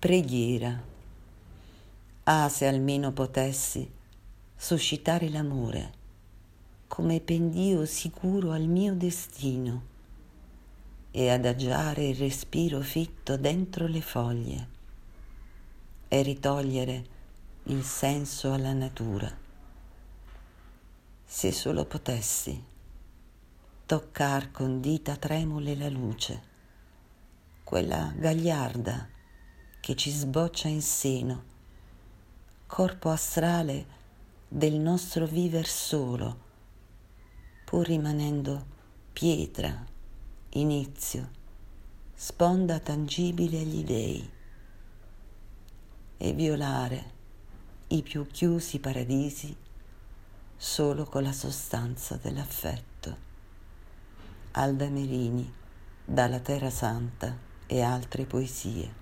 Preghiera. Ah, se almeno potessi suscitare l'amore come pendio sicuro al mio destino e adagiare il respiro fitto dentro le foglie e ritogliere il senso alla natura. Se solo potessi toccar con dita tremule la luce, quella gagliarda che ci sboccia in seno, corpo astrale del nostro viver solo, pur rimanendo pietra, inizio, sponda tangibile agli dei, e violare i più chiusi paradisi solo con la sostanza dell'affetto. Alda Merini, dalla Terra Santa e altre poesie.